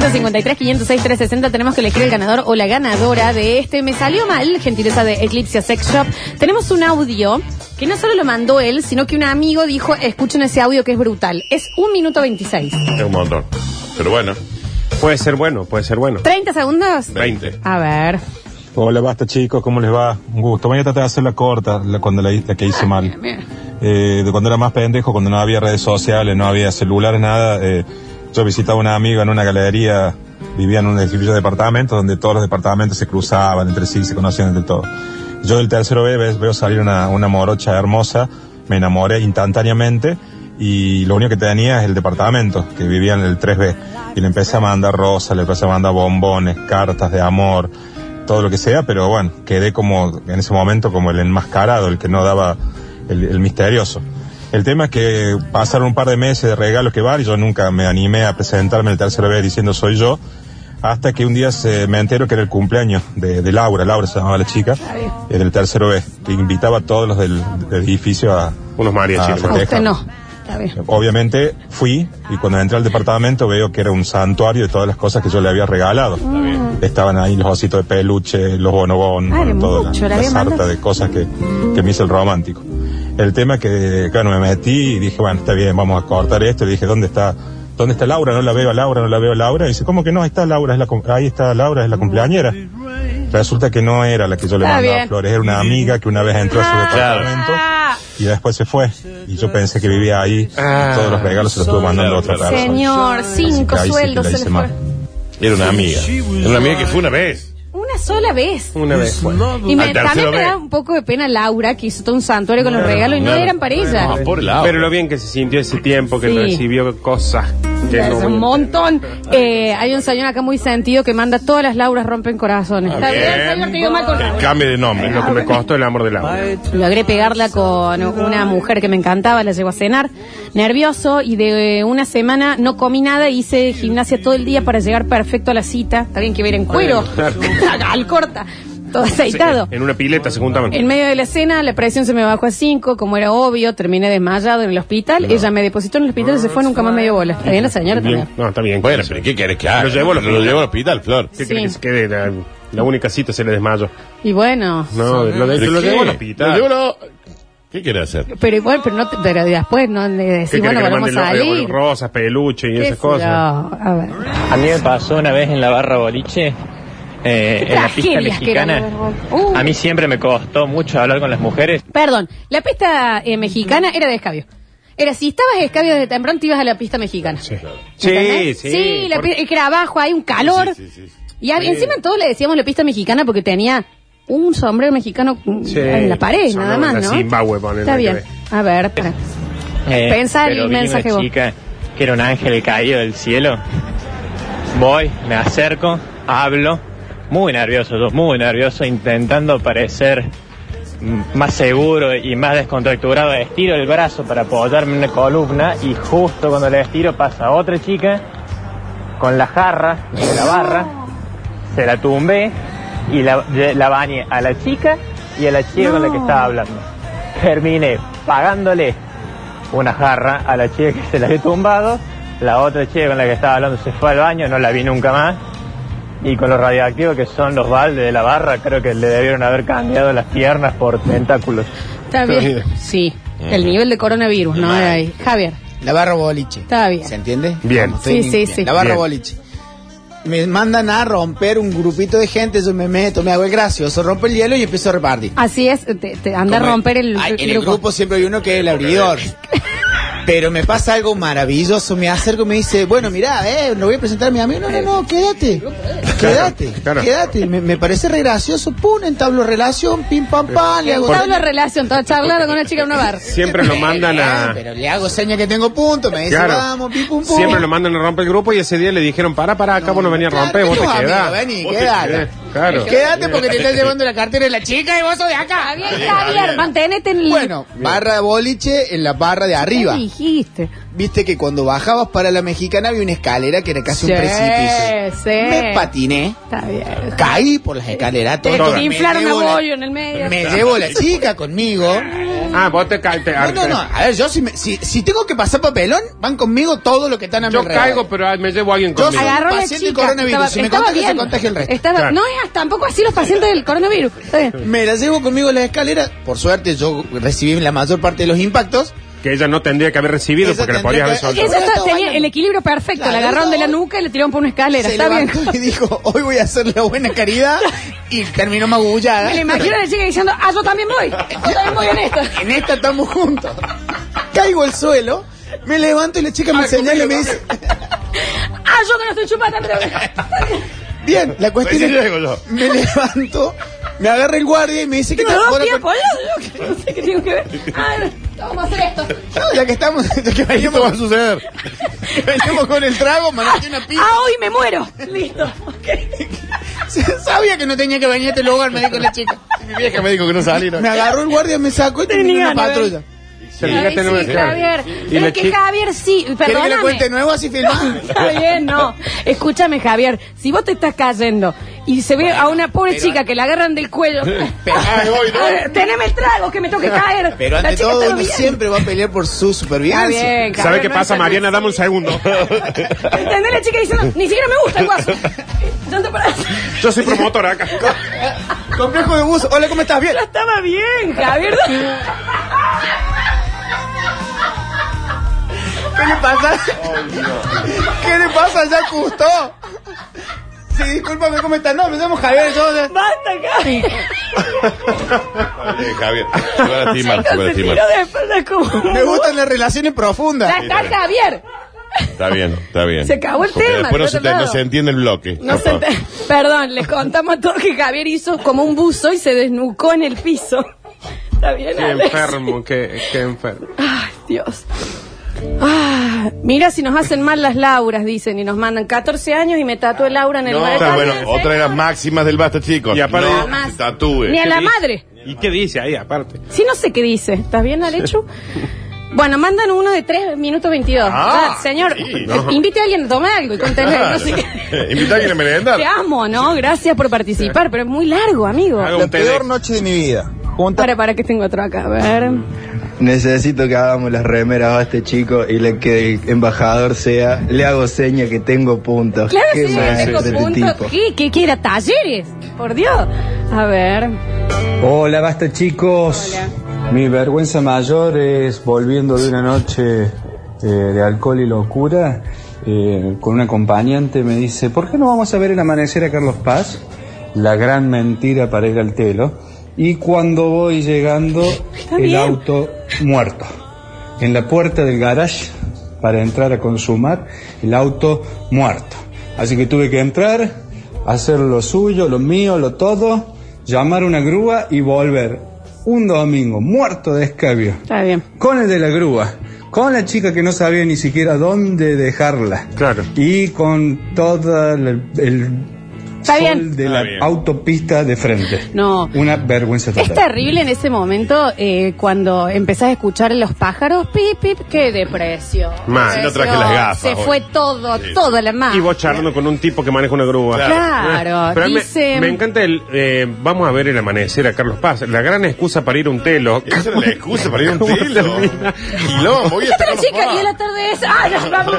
153, 506, 360. Tenemos que elegir el ganador o la ganadora de este. Me salió mal, gentileza de Eclipse Sex Shop. Tenemos un audio que no solo lo mandó él, sino que un amigo dijo, escuchen ese audio que es brutal. Es un minuto 26. Es un montón. Pero bueno, Puede ser bueno, puede ser bueno. ¿30 segundos? 20. A ver. Hola, basta chicos, ¿cómo les va? Un gusto. Voy a tratar de hacer la corta, la, cuando la, la que hice mal. Eh, de cuando era más pendejo, cuando no había redes sociales, no había celulares, nada. eh, yo visitaba a una amiga en una galería, vivía en un edificio de departamentos donde todos los departamentos se cruzaban entre sí, se conocían entre todos. Yo del tercero B ves- veo salir una, una morocha hermosa, me enamoré instantáneamente y lo único que tenía es el departamento, que vivía en el 3B. Y le empecé a mandar rosas, le empecé a mandar bombones, cartas de amor, todo lo que sea, pero bueno, quedé como en ese momento como el enmascarado, el que no daba el, el misterioso. El tema es que pasaron un par de meses de regalos que van y yo nunca me animé a presentarme el tercero B diciendo soy yo, hasta que un día se, me entero que era el cumpleaños de, de Laura, Laura se llamaba la chica, era el tercero B, que invitaba a todos los del, del edificio a... Unos mariachis. a A usted no. Obviamente fui y cuando entré al departamento veo que era un santuario de todas las cosas que yo le había regalado. Estaban ahí los ositos de peluche, los bonobón, toda la, la sarta de cosas que, que me hizo el romántico. El tema que, claro, me metí y dije, bueno, está bien, vamos a cortar esto. Le dije, ¿dónde está, dónde está Laura? No la veo a Laura, no la veo a Laura. Y dice, ¿cómo que no? Ahí está Laura, es la, cum- ahí está Laura, es la cumpleañera. Resulta que no era la que yo le Está mandaba bien. flores, era una amiga que una vez entró a su departamento Ah, y después se fue. Y yo pensé que vivía ahí. Ah. Todos los regalos se los estuve mandando a otra persona. señor, cinco sí sueldos la se le fue. Era una amiga. Era una amiga que fue una vez. Sola vez. Una vez. Bueno. Y me, Al tercero también me da un poco de pena Laura, que hizo todo un santuario con los regalos y no eran para ella. No, por lado. Pero lo bien que se sintió ese tiempo, que Sí. recibió cosas Es a un montón. Eh, hay un señor acá muy sentido que manda todas las Lauras rompen corazones. Ah, Está bien, señor, mal con Que Laura. cambie de nombre. Lo que me costó el amor del agua. Logré pegarla con una mujer que me encantaba, la llevo a cenar, nervioso y de una semana no comí nada, hice gimnasia todo el día para llegar perfecto a la cita. Está bien que ver en cuero, al corta, todo aceitado. En una pileta se juntaban. En medio de la cena, la presión se me bajó a 5, como era obvio, terminé desmayado en el hospital. Ella me depositó en el hospital y se fue, nunca más me dio bola. ¿Está bien la señora Bien. también? No, está bien. Bueno, pero ¿qué querés que haga? Lo llevó al Lo llevó al hospital, Flor. ¿Qué Sí. crees que se quede? La, la única cita se le desmayó. Y bueno, No, lo, de, ¿Pero lo qué? llevó al Lo hospital. llevó al- ¿Qué quiere hacer? pero igual, pero, no te- pero después no le ¿Qué decís, bueno, vamos a lo- salir. rosas, peluche y esas cosas? feo. A ver. A mí me pasó una vez en la barra boliche, eh, en la pista mexicana. Uh. A mí siempre me costó mucho hablar con las mujeres. Perdón, la pista eh, mexicana era de escabio. Era si estabas escabio desde temprano, te ibas a la pista mexicana. Sí, ¿Entendés? sí. Sí, la Por- pi- que era abajo, hay un calor. Sí, sí, sí. Y a- encima todos le decíamos la pista mexicana porque tenía un sombrero mexicano mm, Sí. en la pared, nada más, ¿no? Zimbabue, Está bien. A ver, para. Eh, el mensaje una vos. chica que era un ángel caído del cielo. Voy, me acerco, hablo, muy nervioso, yo muy nervioso, intentando parecer más seguro y más descontracturado. Estiro el brazo para apoyarme en una columna y justo cuando le estiro pasa otra chica con la jarra de la barra, se la tumbé y la, la bañé a la chica y a la chica con la que estaba hablando. Terminé pagándole una jarra a la chica que se la había tumbado, la otra chica con la que estaba hablando se fue al baño, no la vi nunca más. Y con lo radioactivo que son los baldes de la barra, creo que le debieron haber cambiado las piernas por tentáculos. Está bien. Sí, el nivel de coronavirus, ¿no? Ahí. Javier, La barra boliche. está bien. ¿Se entiende? Bien. Sí, sí, bien. sí. La barra Bien. boliche. Me mandan a romper un grupito de gente, yo me meto, me hago el gracioso, rompo el hielo y empiezo a repartir. Así es, te, te anda a romper el, En el grupo siempre hay uno que es el abridor. Pero me pasa algo maravilloso, me acerco y me dice, bueno, mirá, eh, lo voy a presentar a mi amigo. No, no, no, quédate. Quédate, claro. quédate. Me, me parece re gracioso. Pum, entablo relación, pim, pam, pam, le hago Tabla relación, toda charlando con una chica en una bar. Siempre lo mandan a... Pero le hago seña que tengo punto, me dice, Claro. vamos, pim, pum, pum. Siempre lo mandan a romper el grupo y ese día le dijeron, para, para, acá vos no venía a Claro, romper, vos te quedás. vení, quédate. Claro. Quédate porque te estás llevando la cartera de la chica y vos sos de acá. Está bien, Javier, mantenete en el... Bueno, barra de boliche en la barra de ¿Qué arriba. dijiste? Viste que cuando bajabas para la mexicana había una escalera que era casi Sí, un precipicio. sí. Me patiné, Está bien. caí por las escaleras. Te inflaron a llevo la- bollo en el medio. Me llevo la chica conmigo Ah, vos te caes. te- No, no, no. A ver, yo si, me- si, si tengo que pasar papelón, van conmigo todos los que están a mi Yo alrededor. caigo, pero ah, me llevo a alguien Yo conmigo. soy- Agarró paciente coronavirus. Si me estaba contagia, se bien. contagia el resto. Estaba- Claro. No es tampoco así los pacientes del coronavirus. Está bien. Me la llevo conmigo en la escalera. Por suerte, yo recibí la mayor parte de los impactos. Que ella no tendría que haber recibido porque le tendría podías haber que- soltado. Ella está- estaba tenía el equilibrio perfecto. Claro, la agarraron de la nuca y le tiraron por una escalera. se Está bien. levantó y dijo, hoy voy a hacer la buena caridad. Y terminó magullada. Me la imagino a la chica diciendo, ah, yo también voy. Yo también voy en esto. En esta estamos juntos. Caigo al suelo, me levanto y la chica me Ay, señala y me dice, Ah, yo que no estoy chupando. pero- bien, la cuestión es yo. me levanto, me agarra el guardia y me dice que Tengo dos ahora pies con- No sé qué tengo que ver. Ah, vamos a hacer esto. No, ya que estamos, ya que venimos, va a suceder. venimos con el trago, mandaste una pizza. Ah, hoy me muero. Listo. Ok. Sabía que no tenía que venir a este lugar, me dijo la chica. Mi vieja me dijo que no saliera. Me agarró el guardia, me sacó y Tenía ganas, patrulla. Tenemos sí, que- Javier. Y es que Javier sí, ¿Querés que le perdóname. cuente nuevo así filmado? Está bien, no. Escúchame, Javier. Si vos te estás cayendo y se ve a una pobre pero- chica que la agarran del cuello. Ay, voy, no. Teneme el trago que me toque caer. Pero La ante chica todo, uno siempre va a pelear por su supervivencia. bien, ¿Sabe qué no pasa, Mariana? Dame un segundo. ¿Entendés la chica diciendo, ni siquiera me gusta el guaso? Yo. Yo soy promotor acá. Complejo de bus. Hola, ¿cómo estás? Bien. Ya estaba bien, Javier. ¿Qué le pasa? ¿Qué le pasa ya, Justo? Sí, discúlpame, ¿cómo estás? No, me llamo Javier, yo... Basta, Javier. Eh, Javier, te van a lastimar, te van a Se lastimar. tiró de espalda como... Me gustan las relaciones Ya profundas. está, Javier. Está bien, está bien. Se acabó el Porque tema, Después no se, te- no se entiende el bloque. No por se favor. ente- Perdón, les contamos a todos que Javier hizo como un buzo y se desnucó en el piso. ¿Está bien, Qué Alex? enfermo, qué, qué enfermo. Ay, Dios. Ah, mira si nos hacen mal las Lauras, dicen, y nos mandan 14 años y me tatué Laura en el No, está bueno, otra de las máximas del basta, chicos. Y aparte- no Jamás. se tatúe. Ni a la madre. ¿Y qué dice ahí, aparte? Sí, no sé qué dice. ¿Estás bien, Alechu? Bueno, mandan uno de 3 minutos 22. Ah, Ah, señor, sí, eh, no. invite a alguien a tomar algo y conténle. No sé qué. Invita a alguien a merendar. Te amo, ¿no? Gracias por participar, pero es muy largo, amigo. Haga La TEDx. peor noche de mi vida. Junta Para, para que tengo otro acá. A ver. Necesito que hagamos las remeras a este chico y le, que el embajador sea, le hago seña que tengo puntos. Claro, Qué sí, tengo este punto. tipo. ¿Qué? ¿Qué quiera? ¿Talleres? Por Dios. A ver. Hola, basta chicos. Hola. Mi vergüenza mayor es volviendo de una noche eh, de alcohol y locura. eh, con un acompañante me dice, ¿por qué no vamos a ver el amanecer a Carlos Paz? La gran mentira para ir al telo. Y cuando voy llegando, el auto muerto. En la puerta del garage, para entrar a consumar, el auto muerto. Así que tuve que entrar, hacer lo suyo, lo mío, lo todo, llamar una grúa y volver. Un domingo, muerto de escabio. Está bien. Con el de la grúa. Con la chica que no sabía ni siquiera dónde dejarla. Claro. Y con todo el, el Está sol bien. de la bien. autopista de frente. No. Una vergüenza Es total. terrible en ese momento eh, cuando empezás a escuchar los pájaros, pip, pip, qué depresión. Mal. Si no traje las gafas Se hoy. fue todo, Sí. toda la mano. Y vos charlando con un tipo que maneja una grúa. Claro, Pero a mí dice- me, me encanta el. eh, vamos a ver el amanecer a Carlos Paz. La gran excusa para ir a un telo. Esa era la excusa para ir a un ¿Cómo tilo. termina? Quilombo, voy a Esta estar es la chica y a la tarde es. ¡Ah, ya vamos!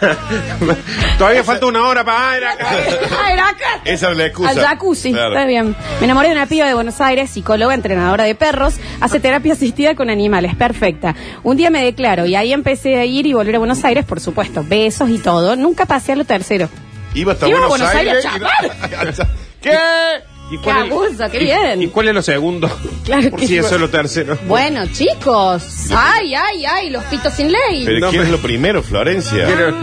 Todavía falta una hora para ir acá. Ah, era acá. Esa era la excusa. Al jacuzzi, Claro. está bien. Me enamoré de una piba de Buenos Aires, psicóloga, entrenadora de perros, hace terapia asistida con animales, perfecta. Un día me declaro y ahí empecé a ir y volver a Buenos Aires, por supuesto, besos y todo. Nunca pasé a lo tercero. Iba hasta Iba a Buenos, Buenos Aires Aires. a y- ¿Qué? ¿Y Qué abuso, qué y- bien. ¿Y cuál es lo segundo? Claro Por que si sí. eso es lo tercero. Bueno, chicos. Ay, ay, ay, los pitos sin ley. ¿Pero No, qué pero- es lo primero, Florencia? ¿Qué era,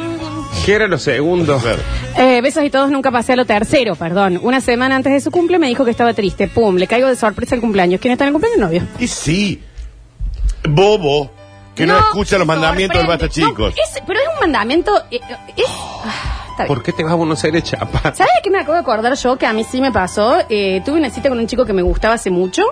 qué era lo segundo? Claro. Eh, besos y todos, nunca pasé a lo tercero, perdón. Una semana antes de su cumple me dijo que estaba triste. Pum, le caigo de sorpresa el cumpleaños. ¿Quién está en el cumpleaños? Novio. Y sí, bobo, que no, escucha los mandamientos del basta chicos. No, es- pero es un mandamiento. eh, es, ah, está bien. ¿Por qué te vas a Buenos Aires, chapa? ¿Sabes qué me acabo de acordar yo? Que a mí sí me pasó. Eh, tuve una cita con un chico que me gustaba hace mucho.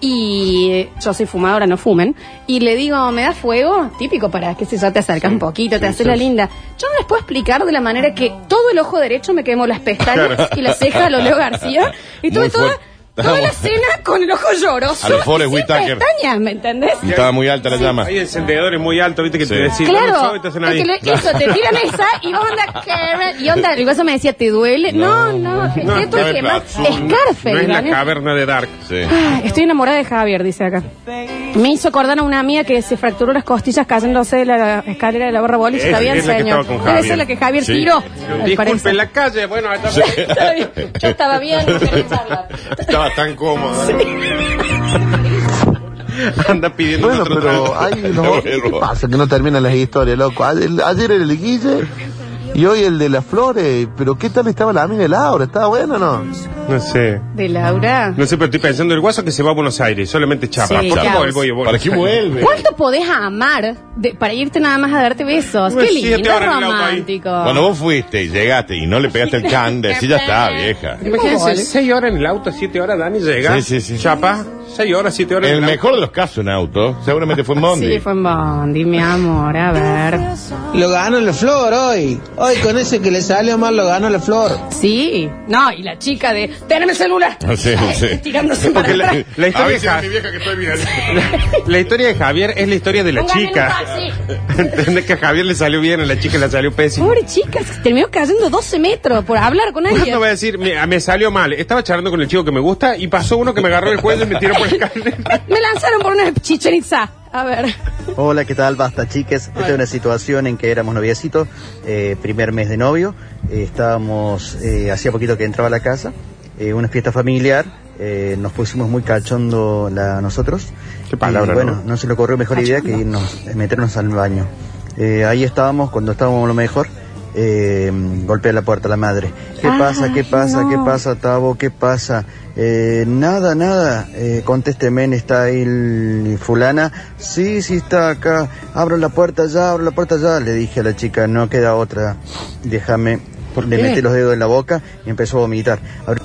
Y eh, yo soy fumadora, no fumen. Y le digo, ¿me da fuego? Típico para que se yo te acercas un poquito, te haces la linda. Yo no les puedo explicar de la manera que todo el ojo derecho me quemó las pestañas y la ceja a lo Leo García. Y tuve toda. Toda la cena con el ojo lloroso. A los Forrest Whitaker. pestañas, ¿me entendés? Y Estaba muy alta la llama. Hay encendedores muy altos, viste, que Sí. te un Claro, es ahí. que le- eso, te tiran esa y vos onda, Karen, y onda, el guaso me decía, ¿te duele? No, no, No, es quemado. azul. Scarface, No es la caverna de Dark. Sí. Ay, Estoy enamorada de Javier, dice acá. Me hizo acordar a una amiga que se fracturó las costillas cayéndose de la escalera de la barra boliche. Es- Está bien, es la que señor. estaba con Debe Javier. ser la que Javier Sí. tiró. al Disculpe, parecer. en la calle, bueno, acá Está bien. Yo estaba bien, no quería charlar. Estaba tan cómodo. anda pidiendo Bueno, pero hay unos... ¿Qué pasa? Que no terminan las historias, loco. Ayer, ayer era el Guille y hoy el de las flores. Pero ¿qué tal estaba la amiga de Laura? ¿Estaba bueno o no? No sé. De Laura. No sé, pero estoy pensando el guaso que se va a Buenos Aires, solamente chapa. Sí, ¿Por qué vuelvo? ¿Para qué vuelve? ¿Cuánto podés amar de- para irte nada más a darte besos? Qué siete lindo, horas en el auto ahí. romántico. Cuando vos fuiste y llegaste y no le pegaste el can, decís, ya está, vieja. Imagínense, seis horas en el auto, siete horas, Dani, llega. Sí, sí, sí. Chapa, seis horas, siete horas En en el mejor de los casos, un auto. Seguramente fue en Bondi. Sí, fue en Bondi, mi amor. A ver. Lo ganó la flor hoy. Hoy con ese que le salió mal lo ganó la flor. Sí. No, y la chica de, teneme el celular. Sí, sí. Tirándose para Porque la, atrás. la historia de Avísale a Ja- mi vieja que estoy bien. la historia de Javier es la historia de la chica. ¿Entendés que a Javier le salió bien, a la chica le salió pésimo? Pobre chica, se terminó cayendo 12 metros por hablar con alguien. ¿Cuándo va a decir, me, me salió mal? Estaba charlando con el chico que me gusta y pasó uno que me agarró el cuello y me tiró. Me lanzaron por una chicheriza. A ver. Hola, ¿qué tal? Basta, chiques. Esta es una situación en que éramos noviecitos, eh, primer mes de novio. eh, estábamos, eh, hacía poquito que entraba a la casa, eh, una fiesta familiar. eh, nos pusimos muy cachondo la, nosotros. Qué palabra, Y, bueno, ¿no? no se le ocurrió mejor idea que irnos, meternos al baño. Eh, ahí estábamos, cuando estábamos lo mejor, eh, golpea la puerta la madre. ¿Qué pasa? ¿Qué pasa? no. ¿Qué pasa, Tavo? ¿Qué pasa? Eh, nada, nada. Eh, contésteme, ¿está ahí el fulana? Sí, sí está acá. Abro la puerta ya, abro la puerta ya. Le dije a la chica, no queda otra. Déjame. ¿Por Le metí los dedos en la boca y empezó a vomitar. Abrí-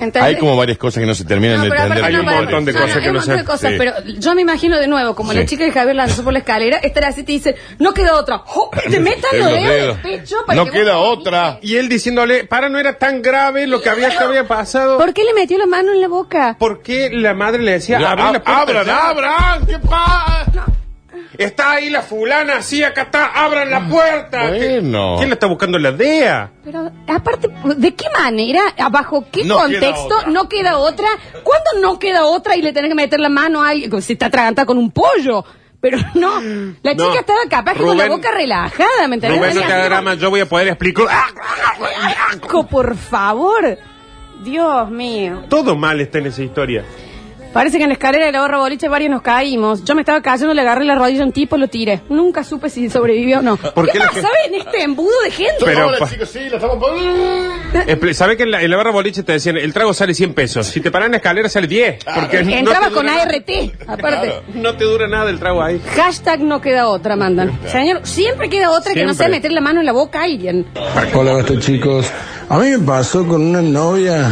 ¿Entendés? Hay como varias cosas que no se terminan No, de pero entender. aparte Hay un para- montón de no, cosas no, que hay no montón de cosas, Sí. pero yo me imagino de nuevo, como la Sí. chica de Javier lanzó por la escalera, estar así te dice, no queda otra. Te metan los dedos en el pecho para No que queda otra. Y él diciéndole, para, no era tan grave lo que había, que había pasado. ¿Por qué le metió la mano en la boca? ¿Por qué la madre le decía, Ya, abrí la puerta abran, ya"? abran, ¿qué pasa? Está ahí la fulana, sí, acá está, abran la puerta. Bueno. ¿Quién la está buscando la DEA? Pero aparte, ¿de qué manera, bajo qué No contexto no queda otra? ¿Cuándo no queda otra y le tenés que meter la mano a alguien? Como Si está atragantada con un pollo. Pero no, la No. chica estaba capaz que con la Rubén- boca relajada, ¿me entendés? Rubén, no te Venía hagas así drama, yo voy a poder explicar. "Asco, por favor. Dios mío. Todo mal está en esa historia. Parece que en la escalera de la barra boliche varios nos caímos. Yo me estaba cayendo, le agarré la rodilla a un tipo, lo tiré. Nunca supe si sobrevivió o no. ¿Por ¿Qué, qué pasaba en este embudo de gente? Pero- Ahora, chicos, sí, la estamos ¿Sabe que en la, en la barra boliche te decían, el trago sale 100 pesos? Si te paran en la escalera sale 10. Porque no te con dura nada. ART, aparte. Claro. No te dura nada el trago ahí. Hashtag no queda otra, mandan. Señor, siempre queda otra que no sea Siempre. meter la mano en la boca a alguien. Hola, basta chicos. A mí me pasó con una novia.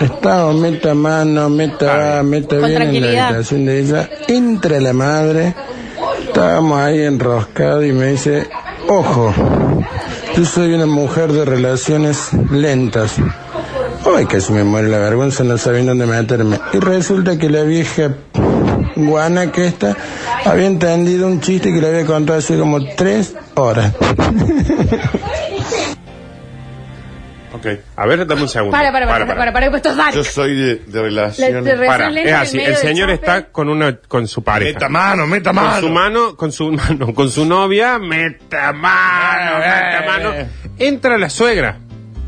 Estaba meta mano, meta, meta Con bien en la habitación de ella. Entra la madre. Estábamos ahí enroscados y me dice, ojo, yo soy una mujer de relaciones lentas. Ay, casi me muere la vergüenza, no sabía dónde meterme. Y resulta que la vieja guana que esta había entendido un chiste que le había contado hace como tres horas. Ok. A ver, dame un segundo. Para, para, para, para, para, para, que esto es dark. Yo soy de, de La- relaciones. de Para, es en así. medio El del señor chape. está con una, con su pareja. Meta mano, meta Con su mano. mano, con su mano, con su novia, meta mano, meta mano. Entra la suegra.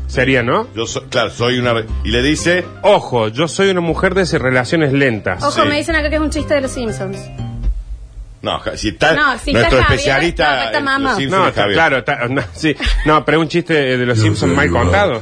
Sería, ¿no? Yo soy, claro, soy una. re- Y le dice. Ojo, yo soy una mujer de relaciones lentas. Ojo, Sí. me dicen acá que es un chiste de los Simpsons. No, si está. No, si está nuestro Javier, especialista. no, está en mamá. los Simpsons No, es está- Javier. claro, está- no, sí. No, pero es un chiste de los Simpsons mal contado.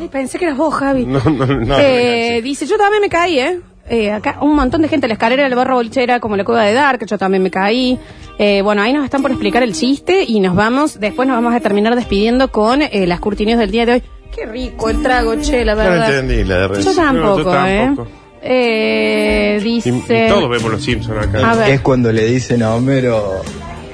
Ay, pensé que eras vos, Javi. No, no, no. Eh, dice, yo también me caí, ¿eh? Eh, acá un montón de gente, la escalera del barro bolchera, como la cueva de Dark, yo también me caí. Eh, bueno, ahí nos están por explicar el chiste y nos vamos, después nos vamos a terminar despidiendo con eh, las curtinios del día de hoy. Qué rico el trago, che, la No verdad. entendí la de Yo tampoco, No, yo tampoco. ¿Eh? Y, dice... y todos vemos los Simpsons acá. A ver. Es cuando le dicen a Homero,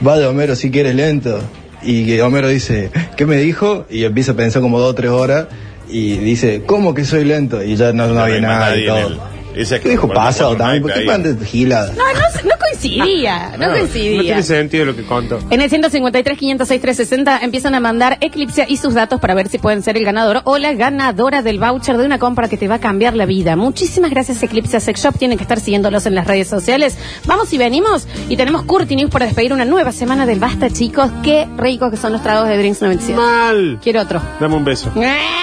vaya Homero si quieres lento. Y que Homero dice, ¿qué me dijo? Y empieza a pensar como dos o tres horas y dice, ¿cómo que soy lento? Y ya no, no, No había nada y todo. Ese ¿Qué dijo pasado también? ¿Por qué gilada? No, no, no coincidía, no, No coincidía. tiene sentido lo que contó. En el 153, 506, 360 empiezan a mandar Eclipse y sus datos para ver si pueden ser el ganador o la ganadora del voucher de una compra que te va a cambiar la vida. Muchísimas gracias Eclipse Sex Shop. Tienen que estar siguiéndolos en las redes sociales. Vamos y venimos. Y tenemos Curti News para despedir una nueva semana del Basta, chicos. Qué ricos que son los tragos de Drinks 97. Mal. Quiero otro. Dame un beso. ¡Ah!